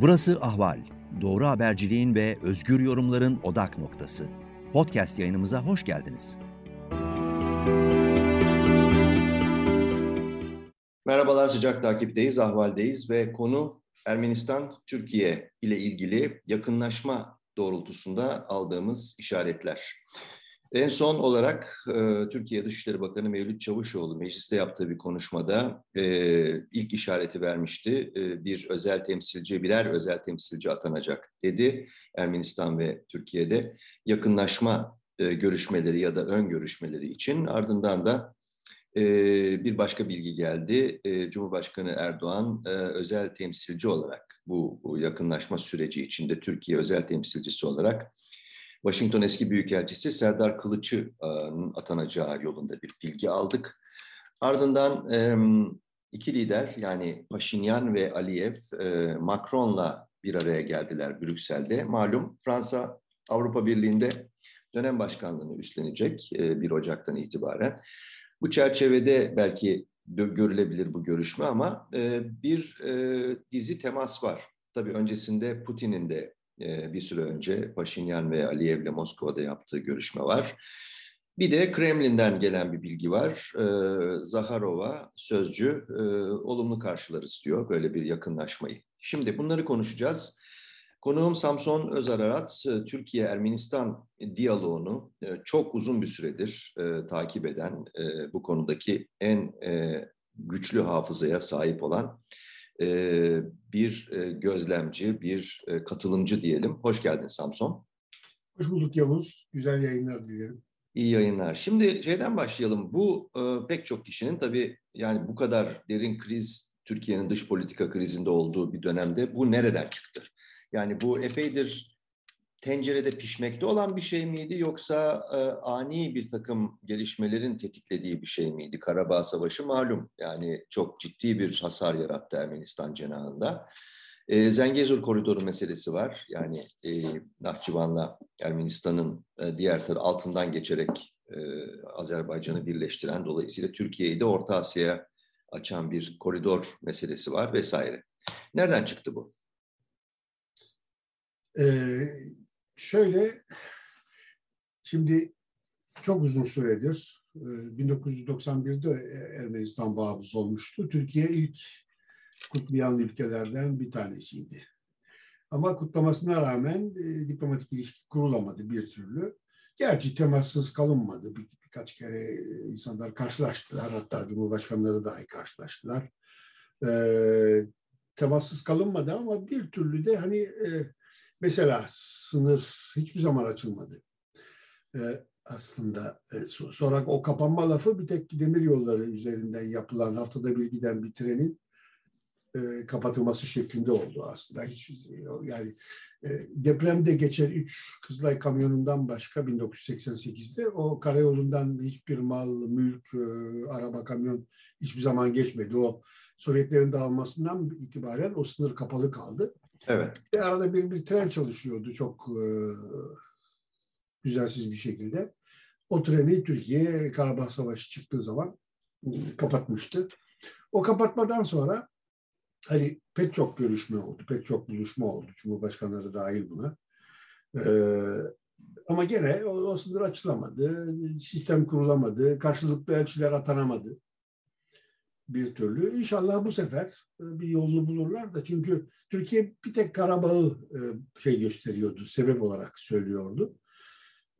Burası Ahval. Doğru haberciliğin ve özgür yorumların odak noktası. Podcast yayınımıza hoş geldiniz. Merhabalar, sıcak takipteyiz, Ahval'deyiz ve konu Ermenistan-Türkiye ile ilgili yakınlaşma doğrultusunda aldığımız işaretler. En son olarak e, Türkiye Dışişleri Bakanı Mevlüt Çavuşoğlu mecliste yaptığı bir konuşmada e, ilk işareti vermişti. E, bir özel temsilci, birer özel temsilci atanacak dedi. Ermenistan ve Türkiye'de yakınlaşma görüşmeleri ya da ön görüşmeleri için ardından da bir başka bilgi geldi. Cumhurbaşkanı Erdoğan özel temsilci olarak bu yakınlaşma süreci içinde Türkiye özel temsilcisi olarak Washington eski büyükelçisi Serdar Kılıç'ın atanacağı yolunda bir bilgi aldık. Ardından iki lider yani Paşinyan ve Aliyev Macron'la bir araya geldiler Brüksel'de. Malum Fransa Avrupa Birliği'nde dönem başkanlığını üstlenecek 1 Ocak'tan itibaren. Bu çerçevede belki görülebilir bu görüşme ama bir dizi temas var. Tabii öncesinde Putin'in de bir süre önce Paşinyan ve Aliyev'le Moskova'da yaptığı görüşme var. Bir de Kremlin'den gelen bir bilgi var. Ee, Zaharova sözcü e, olumlu karşılarız diyor böyle bir yakınlaşmayı. Şimdi bunları konuşacağız. Konuğum Samson Özararat, e, Türkiye-Ermenistan diyaloğunu e, çok uzun bir süredir takip eden, bu konudaki en güçlü hafızaya sahip olan e, bir e, gözlemci, bir e, katılımcı diyelim. Hoş geldin Samson. Hoş bulduk Yavuz. Güzel yayınlar dilerim. İyi yayınlar. Şimdi şeyden başlayalım. Bu e, pek çok kişinin tabii yani bu kadar derin kriz, Türkiye'nin dış politika krizinde olduğu bir dönemde bu nereden çıktı? Yani bu epeydir tencerede pişmekte olan bir şey miydi yoksa e, ani bir takım gelişmelerin tetiklediği bir şey miydi? Karabağ Savaşı malum yani çok ciddi bir hasar yarattı Ermenistan cenahında. E, Zengezur koridoru meselesi var. Yani e, Nahçıvan'la Ermenistan'ın e, diğer tarafı altından geçerek e, Azerbaycan'ı birleştiren dolayısıyla Türkiye'yi de Orta Asya'ya açan bir koridor meselesi var vesaire. Nereden çıktı bu? Ee, Şöyle, şimdi çok uzun süredir, 1991'de e, Ermenistan bağımsız olmuştu. Türkiye ilk kutlayan ülkelerden bir tanesiydi. Ama kutlamasına rağmen e, diplomatik ilişki kurulamadı bir türlü. Gerçi temassız kalınmadı. Bir, birkaç kere insanlar karşılaştılar. Hatta Cumhurbaşkanları dahi karşılaştılar. E, temassız kalınmadı ama bir türlü de hani e, Mesela sınır hiçbir zaman açılmadı. Ee, aslında e, sonra o kapanma lafı bir tek demir yolları üzerinden yapılan haftada bir giden bir trenin e, kapatılması şeklinde oldu aslında. Hiç yani e, depremde geçen üç Kızılay kamyonundan başka 1988'de o karayolundan hiçbir mal, mülk, e, araba, kamyon hiçbir zaman geçmedi. O Sovyetlerin dağılmasından itibaren o sınır kapalı kaldı. Evet. Ve arada bir, bir tren çalışıyordu çok e, düzensiz bir şekilde. O treni Türkiye Karabağ Savaşı çıktığı zaman kapatmıştı. O kapatmadan sonra hani pek çok görüşme oldu, pek çok buluşma oldu. Cumhurbaşkanları dahil buna. Ee, ama gene o, o sınır açılamadı, sistem kurulamadı, karşılıklı elçiler atanamadı bir türlü. İnşallah bu sefer e, bir yolunu bulurlar da çünkü Türkiye bir tek Karabağ'ı e, şey gösteriyordu, sebep olarak söylüyordu.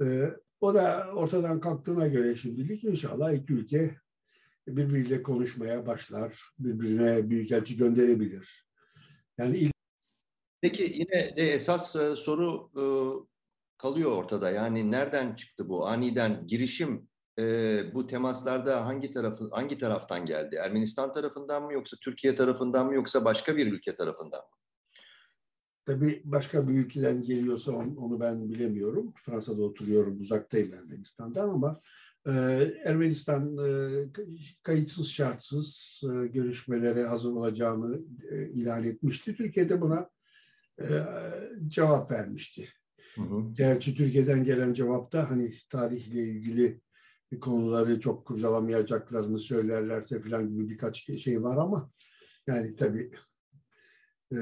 E, o da ortadan kalktığına göre şimdilik inşallah iki ülke birbiriyle konuşmaya başlar, birbirine büyükelçi gönderebilir. Yani ilk... Peki yine de esas soru kalıyor ortada. Yani nereden çıktı bu? Aniden girişim e, bu temaslarda hangi tarafı hangi taraftan geldi? Ermenistan tarafından mı yoksa Türkiye tarafından mı yoksa başka bir ülke tarafından mı? Tabii başka bir ülkeden geliyorsa onu ben bilemiyorum. Fransa'da oturuyorum, uzaktayım Ermenistan'dan ama e, Ermenistan e, kayıtsız şartsız e, görüşmelere hazır olacağını e, ilan etmişti. Türkiye'de buna e, cevap vermişti. Hı hı. Gerçi Türkiye'den gelen cevapta hani tarihle ilgili konuları çok kurcalamayacaklarını söylerlerse falan gibi birkaç şey var ama yani tabii e,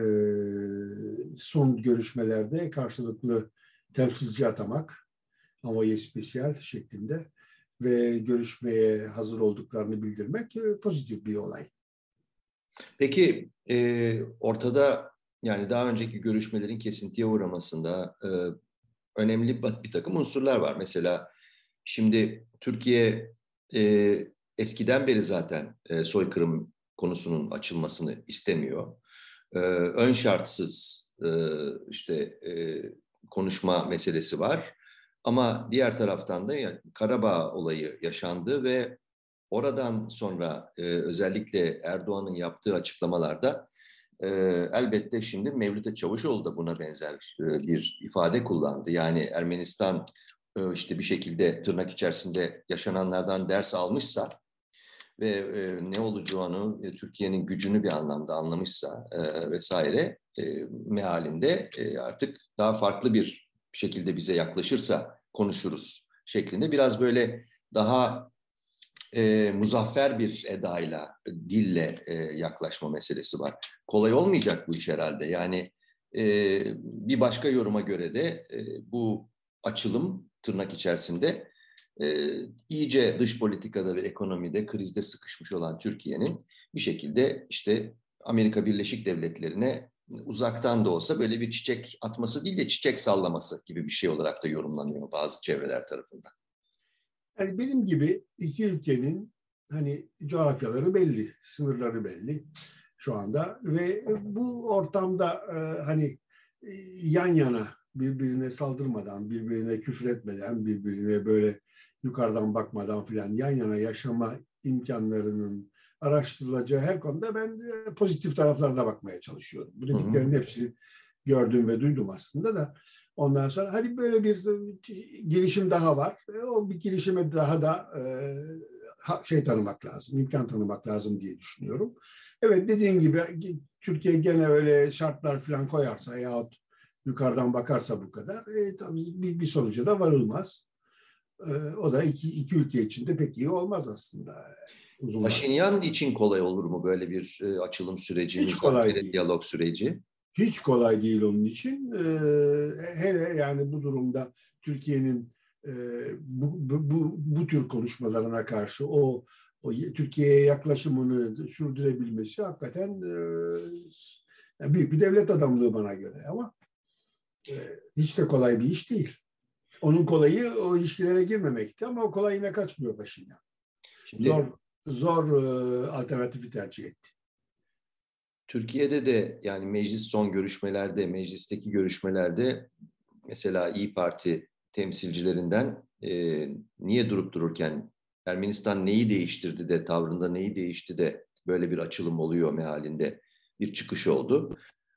son görüşmelerde karşılıklı temsilci atamak, envoyé spesiyel şeklinde ve görüşmeye hazır olduklarını bildirmek e, pozitif bir olay. Peki e, ortada yani daha önceki görüşmelerin kesintiye uğramasında e, önemli bir takım unsurlar var. Mesela şimdi Türkiye e, eskiden beri zaten e, soykırım konusunun açılmasını istemiyor. E, ön şartsız e, işte e, konuşma meselesi var. Ama diğer taraftan da Karabağ olayı yaşandı ve oradan sonra e, özellikle Erdoğan'ın yaptığı açıklamalarda e, elbette şimdi Mevlüt Çavuşoğlu da buna benzer e, bir ifade kullandı. Yani Ermenistan işte bir şekilde tırnak içerisinde yaşananlardan ders almışsa ve e, ne olacağını, e, Türkiye'nin gücünü bir anlamda anlamışsa e, vesaire e, mealinde e, artık daha farklı bir şekilde bize yaklaşırsa konuşuruz şeklinde biraz böyle daha e, muzaffer bir edayla, dille e, yaklaşma meselesi var. Kolay olmayacak bu iş herhalde. Yani e, bir başka yoruma göre de e, bu açılım tırnak içerisinde e, iyice dış politikada ve ekonomide krizde sıkışmış olan Türkiye'nin bir şekilde işte Amerika Birleşik Devletleri'ne uzaktan da olsa böyle bir çiçek atması değil de çiçek sallaması gibi bir şey olarak da yorumlanıyor bazı çevreler tarafından. Yani benim gibi iki ülkenin hani coğrafyaları belli, sınırları belli şu anda ve bu ortamda e, hani e, yan yana birbirine saldırmadan, birbirine küfür etmeden, birbirine böyle yukarıdan bakmadan filan yan yana yaşama imkanlarının araştırılacağı her konuda ben e, pozitif taraflarına bakmaya çalışıyorum. Bu dediklerin hepsini gördüm ve duydum aslında da. Ondan sonra hani böyle bir e, girişim daha var. E, o bir girişime daha da şey tanımak lazım, imkan tanımak lazım diye düşünüyorum. Evet dediğim gibi Türkiye gene öyle şartlar falan koyarsa yahut yukarıdan bakarsa bu kadar e, tabii bir, bir sonuca da varılmaz. E, o da iki, iki ülke için de pek iyi olmaz aslında. Uzun Paşinyan için kolay olur mu böyle bir e, açılım süreci, Hiç kolay değil. diyalog süreci? Hiç kolay değil onun için. E, hele yani bu durumda Türkiye'nin e, bu, bu, bu tür konuşmalarına karşı o, o Türkiye'ye yaklaşımını sürdürebilmesi hakikaten e, büyük bir devlet adamlığı bana göre ama hiç de kolay bir iş değil. Onun kolayı o ilişkilere girmemekti ama o kolayına kaçmıyor başına. Şimdi, zor zor e, alternatifi tercih etti. Türkiye'de de yani meclis son görüşmelerde, meclisteki görüşmelerde mesela İyi Parti temsilcilerinden e, niye durup dururken Ermenistan neyi değiştirdi de tavrında neyi değişti de böyle bir açılım oluyor mehalinde bir çıkış oldu.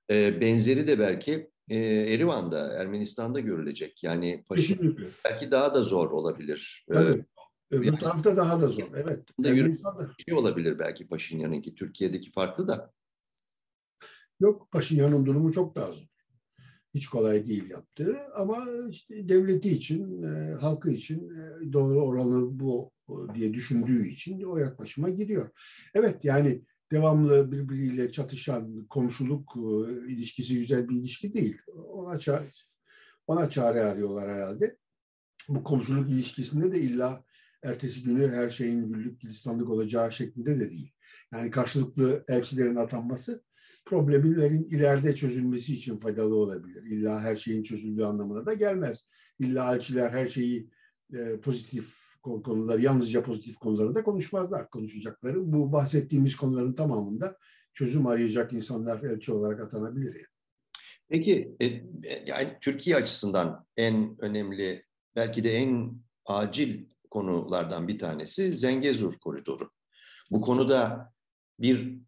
E, benzeri de belki e, Erivan'da, Ermenistan'da görülecek. Yani Paşin belki daha da zor olabilir. Tabii. Öbür yani, tarafta daha da zor. Evet. Ermenistan'da şey olabilir belki Paşinyan'ınki. Türkiye'deki farklı da. Yok Paşinyan'ın durumu çok daha zor. Hiç kolay değil yaptığı ama işte devleti için, e, halkı için e, doğru oranı bu diye düşündüğü için o yaklaşıma giriyor. Evet yani devamlı birbiriyle çatışan komşuluk e, ilişkisi güzel bir ilişki değil. Ona çare, ona çare arıyorlar herhalde. Bu komşuluk ilişkisinde de illa ertesi günü her şeyin güllük gülistanlık olacağı şeklinde de değil. Yani karşılıklı elçilerin atanması problemlerin ileride çözülmesi için faydalı olabilir. İlla her şeyin çözüldüğü anlamına da gelmez. İlla elçiler her şeyi e, pozitif konuları, yalnızca pozitif konuları da konuşmazlar. Konuşacakları bu bahsettiğimiz konuların tamamında çözüm arayacak insanlar elçi olarak atanabilir. Yani. Peki e, yani Türkiye açısından en önemli belki de en acil konulardan bir tanesi Zengezur koridoru. Bu konuda bir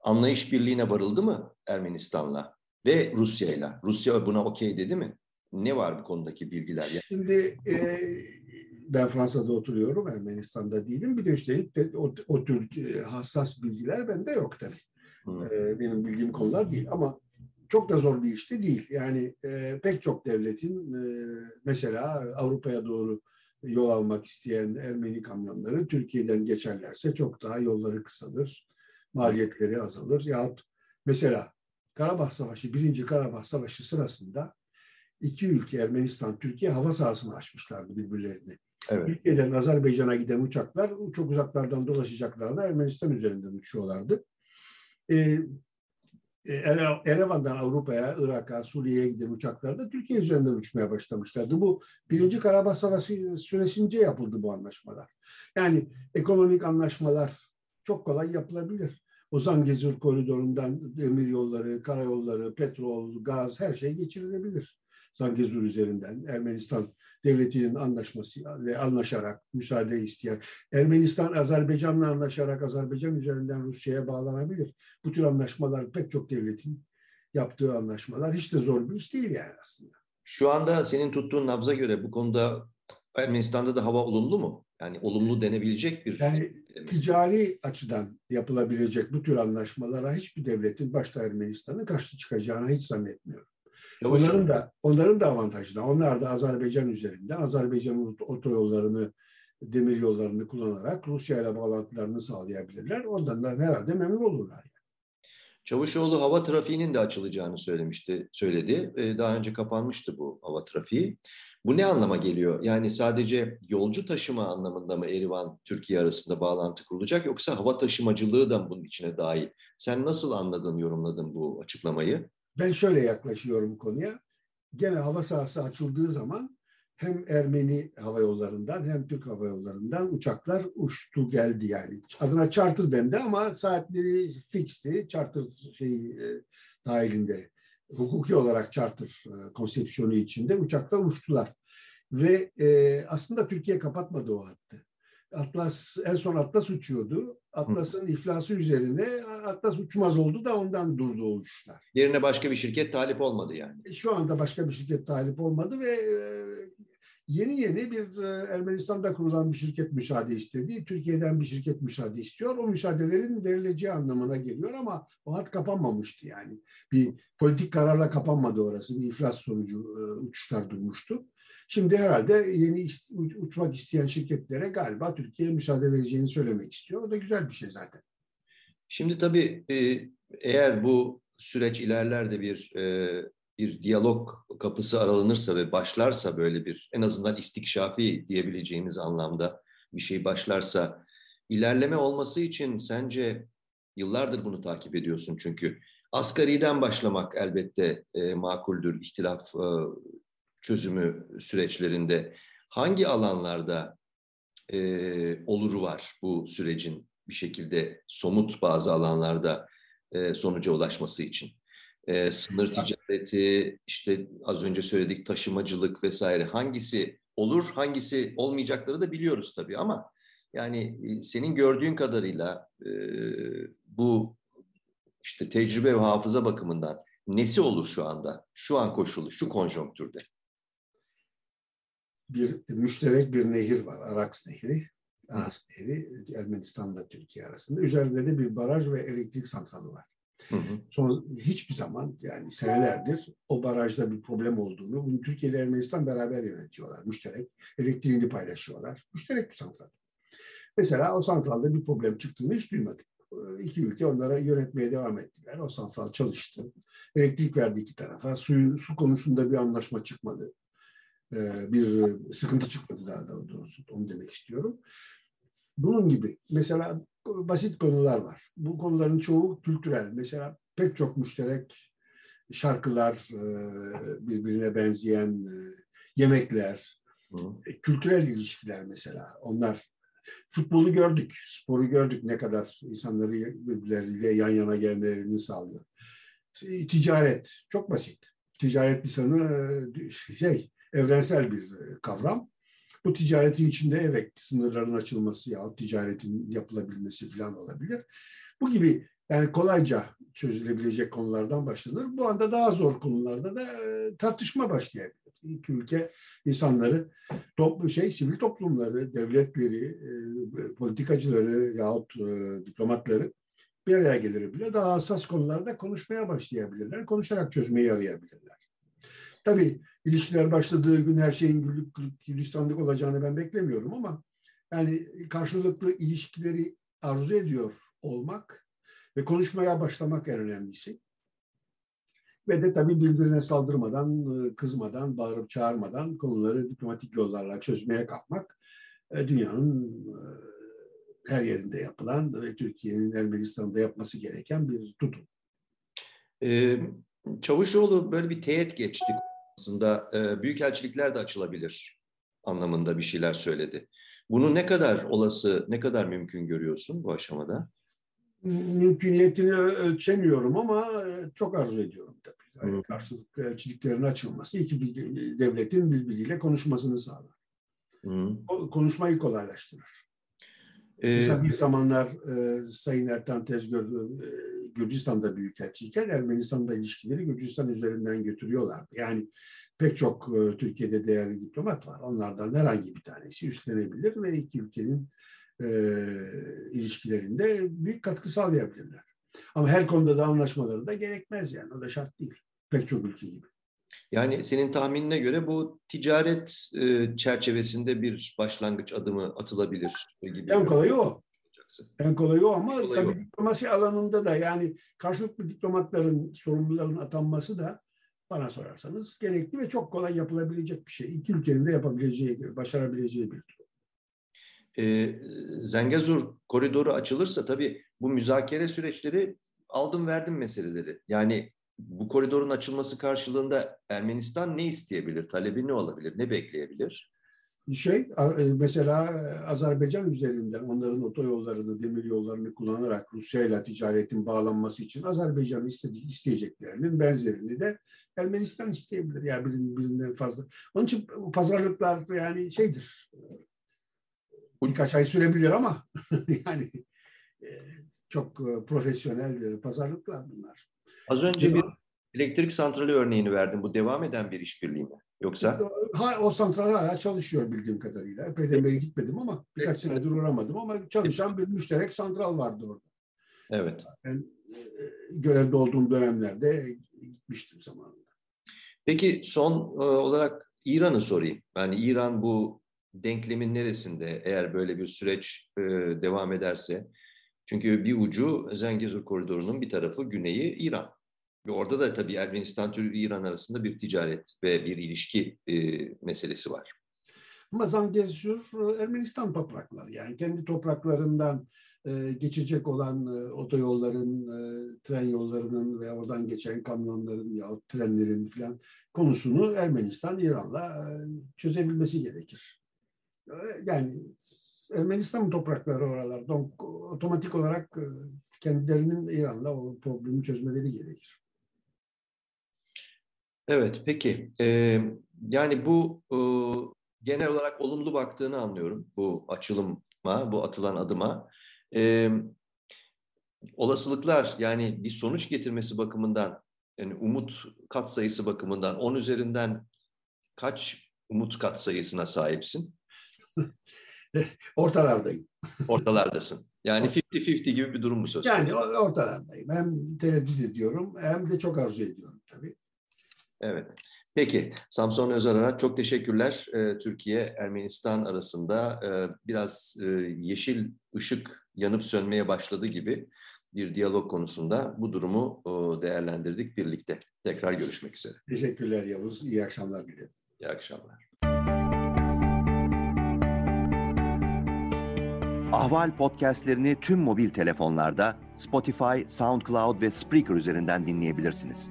anlayış birliğine varıldı mı Ermenistan'la ve Rusya'yla? Rusya buna okey dedi mi? Ne var bu konudaki bilgiler? Şimdi e, ben Fransa'da oturuyorum, Ermenistan'da değilim. Bir de üstelik de o, o tür e, hassas bilgiler bende yok tabii. Hmm. E, benim bildiğim konular değil ama çok da zor bir işte değil. Yani e, pek çok devletin e, mesela Avrupa'ya doğru yol almak isteyen Ermeni kamyonları Türkiye'den geçerlerse çok daha yolları kısalır, maliyetleri azalır. Yahut mesela Karabağ Savaşı, Birinci Karabağ Savaşı sırasında iki ülke Ermenistan, Türkiye hava sahasını açmışlardı birbirlerine. Evet. Türkiye'den Azerbaycan'a giden uçaklar çok uzaklardan dolaşacaklarına Ermenistan üzerinden uçuyorlardı. Ee, e, Erevan'dan Avrupa'ya, Irak'a, Suriye'ye giden uçaklar da Türkiye üzerinden uçmaya başlamışlardı. Bu Birinci Karabağ Savaşı süresince yapıldı bu anlaşmalar. Yani ekonomik anlaşmalar çok kolay yapılabilir. Ozan Gezir koridorundan demir yolları, karayolları, petrol, gaz her şey geçirilebilir. Zangezur üzerinden Ermenistan devletinin anlaşması ve anlaşarak müsaade isteyen Ermenistan Azerbaycan'la anlaşarak Azerbaycan üzerinden Rusya'ya bağlanabilir. Bu tür anlaşmalar pek çok devletin yaptığı anlaşmalar hiç de zor bir iş değil yani aslında. Şu anda senin tuttuğun nabza göre bu konuda Ermenistan'da da hava olumlu mu? Yani olumlu denebilecek bir... Yani ticari açıdan yapılabilecek bu tür anlaşmalara hiçbir devletin başta Ermenistan'ın karşı çıkacağına hiç zannetmiyorum. Onların da onların da avantajı Onlar da Azerbaycan üzerinden Azerbaycan'ın otoyollarını, demir yollarını kullanarak Rusya ile bağlantılarını sağlayabilirler. Ondan da herhalde memnun olurlar. Çavuşoğlu hava trafiğinin de açılacağını söylemişti, söyledi. Ee, daha önce kapanmıştı bu hava trafiği. Bu ne anlama geliyor? Yani sadece yolcu taşıma anlamında mı Erivan Türkiye arasında bağlantı kurulacak yoksa hava taşımacılığı da bunun içine dahil? Sen nasıl anladın, yorumladın bu açıklamayı? Ben şöyle yaklaşıyorum konuya. Gene hava sahası açıldığı zaman hem Ermeni hava yollarından hem Türk hava yollarından uçaklar uçtu geldi yani. Adına charter dendi ama saatleri fixti. Charter şey e, dahilinde hukuki olarak charter e, konsepsiyonu içinde uçaklar uçtular. Ve e, aslında Türkiye kapatmadı o hattı. Atlas en son Atlas uçuyordu. Atlas'ın iflası üzerine Atlas uçmaz oldu da ondan durdu o uçuşlar. Yerine başka bir şirket talip olmadı yani. E, şu anda başka bir şirket talip olmadı ve e, yeni yeni bir e, Ermenistan'da kurulan bir şirket müsaade istedi. Türkiye'den bir şirket müsaade istiyor. O müsaadelerin verileceği anlamına geliyor ama o hat kapanmamıştı yani. Bir politik kararla kapanmadı orası. Bir iflas sonucu uçuşlar durmuştu. Şimdi herhalde yeni uçmak isteyen şirketlere galiba Türkiye müsaade vereceğini söylemek istiyor. O da güzel bir şey zaten. Şimdi tabii e, eğer bu süreç ilerler de bir e, bir diyalog kapısı aralanırsa ve başlarsa böyle bir en azından istikşafi diyebileceğimiz anlamda bir şey başlarsa ilerleme olması için sence yıllardır bunu takip ediyorsun çünkü asgariden başlamak elbette e, makuldür ihtilaf çözümü süreçlerinde hangi alanlarda e, oluru var bu sürecin bir şekilde somut bazı alanlarda e, sonuca ulaşması için? E, sınır ticareti, işte az önce söyledik taşımacılık vesaire hangisi olur, hangisi olmayacakları da biliyoruz tabii ama yani e, senin gördüğün kadarıyla e, bu işte tecrübe ve hafıza bakımından nesi olur şu anda, şu an koşulu, şu konjonktürde? Bir müşterek bir nehir var. Araks Nehri. Aras Nehri Ermenistan'la Türkiye arasında. Üzerinde de bir baraj ve elektrik santralı var. Hı hı. Son hiçbir zaman yani senelerdir o barajda bir problem olduğunu, bunu Türkiye ile Ermenistan beraber yönetiyorlar. Müşterek. Elektriğini paylaşıyorlar. Müşterek bir santral. Mesela o santralda bir problem çıktığını hiç duymadık. İki ülke onlara yönetmeye devam ettiler. O santral çalıştı. Elektrik verdi iki tarafa. Suyu, su konusunda bir anlaşma çıkmadı. E, bir sıkıntı çıkmadı daha doğrusu onu demek istiyorum. Bunun gibi mesela basit konular var. Bu konuların çoğu kültürel. Mesela pek çok müşterek şarkılar, e, birbirine benzeyen e, yemekler, Hı. kültürel ilişkiler mesela. Onlar futbolu gördük, sporu gördük ne kadar insanları birbirleriyle yan yana gelmelerini sağlıyor. Ticaret çok basit. Ticaret lisanı şey evrensel bir e, kavram. Bu ticaretin içinde evet sınırların açılması ya ticaretin yapılabilmesi falan olabilir. Bu gibi yani kolayca çözülebilecek konulardan başlanır. Bu anda daha zor konularda da e, tartışma başlayabilir. İki ülke insanları, toplu şey, sivil toplumları, devletleri, e, politikacıları yahut diplomatları bir araya gelebilir. Daha hassas konularda konuşmaya başlayabilirler. Konuşarak çözmeyi arayabilirler. Tabii ilişkiler başladığı gün her şeyin güllük gülistanlık olacağını ben beklemiyorum ama yani karşılıklı ilişkileri arzu ediyor olmak ve konuşmaya başlamak en önemlisi. Ve de tabii birbirine saldırmadan, e, kızmadan, bağırıp çağırmadan konuları diplomatik yollarla çözmeye kalkmak e, dünyanın e, her yerinde yapılan ve Türkiye'nin Ermenistan'da yapması gereken bir tutum. Ee, Çavuşoğlu böyle bir teyit geçti aslında e, büyükelçilikler de açılabilir anlamında bir şeyler söyledi. Bunu ne kadar olası, ne kadar mümkün görüyorsun bu aşamada? Mümküniyetini ölçemiyorum ama e, çok arzu ediyorum tabii. Yani karşılıklı elçiliklerin açılması iki devletin birbiriyle konuşmasını sağlar. Hı. Konuşmayı kolaylaştırır. Ee, Mesela bir zamanlar e, Sayın Ertan Tezgör e, Gürcistan'da büyükelçiyken Ermenistan'da ilişkileri Gürcistan üzerinden götürüyorlardı. Yani pek çok e, Türkiye'de değerli diplomat var. Onlardan herhangi bir tanesi üstlenebilir ve iki ülkenin e, ilişkilerinde büyük katkı sağlayabilirler. Ama her konuda da anlaşmaları da gerekmez yani. O da şart değil. Pek çok ülke gibi. Yani senin tahminine göre bu ticaret e, çerçevesinde bir başlangıç adımı atılabilir gibi. En kolayı o. En kolayı o ama kolayı tabii o. diplomasi alanında da yani karşılıklı diplomatların sorumluların atanması da bana sorarsanız gerekli ve çok kolay yapılabilecek bir şey. İki ülkenin de yapabileceği, başarabileceği bir durum. E, Zengezur koridoru açılırsa tabii bu müzakere süreçleri aldım verdim meseleleri. Yani bu koridorun açılması karşılığında Ermenistan ne isteyebilir? Talebi ne olabilir? Ne bekleyebilir? Şey e, mesela e, Azerbaycan üzerinden onların otoyollarını, demir yollarını kullanarak Rusya ile ticaretin bağlanması için Azerbaycan'ın isteyeceklerinin benzerini de Ermenistan isteyebilir. Yani birinin, birinden fazla. Onun için pazarlıklar yani şeydir. Birkaç ay sürebilir ama yani e, çok profesyonel pazarlıklar bunlar. Az önce bir elektrik santrali örneğini verdim. Bu devam eden bir işbirliği mi? Yoksa? Ha, o santral hala çalışıyor bildiğim kadarıyla. Epeyden beri gitmedim ama birkaç senedir uğramadım ama çalışan bir müşterek santral vardı orada. Evet. Ben e, görevde olduğum dönemlerde gitmiştim zamanında. Peki son e, olarak İran'ı sorayım. Yani İran bu denklemin neresinde eğer böyle bir süreç e, devam ederse? Çünkü bir ucu Zengezur koridorunun bir tarafı güneyi İran. Ve orada da tabii Ermenistan türü İran arasında bir ticaret ve bir ilişki e, meselesi var. Ama Zangezur e, Ermenistan toprakları yani kendi topraklarından e, geçecek olan e, otoyolların, e, tren yollarının ve oradan geçen kamyonların ya trenlerin falan konusunu Ermenistan İran'la e, çözebilmesi gerekir. E, yani Ermenistan toprakları oralarda otomatik olarak e, kendilerinin İran'la o problemi çözmeleri gerekir. Evet, peki. Ee, yani bu e, genel olarak olumlu baktığını anlıyorum bu açılıma, bu atılan adıma. Ee, olasılıklar yani bir sonuç getirmesi bakımından, yani umut kat sayısı bakımından 10 üzerinden kaç umut kat sayısına sahipsin? Ortalardayım. Ortalardasın. Yani 50-50 gibi bir durum mu söz Yani ortalardayım. Hem tereddüt ediyorum hem de çok arzu ediyorum tabii. Evet. Peki Samson Özararat çok teşekkürler. Ee, Türkiye-Ermenistan arasında e, biraz e, yeşil ışık yanıp sönmeye başladı gibi bir diyalog konusunda bu durumu e, değerlendirdik birlikte. Tekrar görüşmek üzere. Teşekkürler Yavuz. İyi akşamlar dilerim. İyi akşamlar. Ahval podcastlerini tüm mobil telefonlarda Spotify, SoundCloud ve Spreaker üzerinden dinleyebilirsiniz.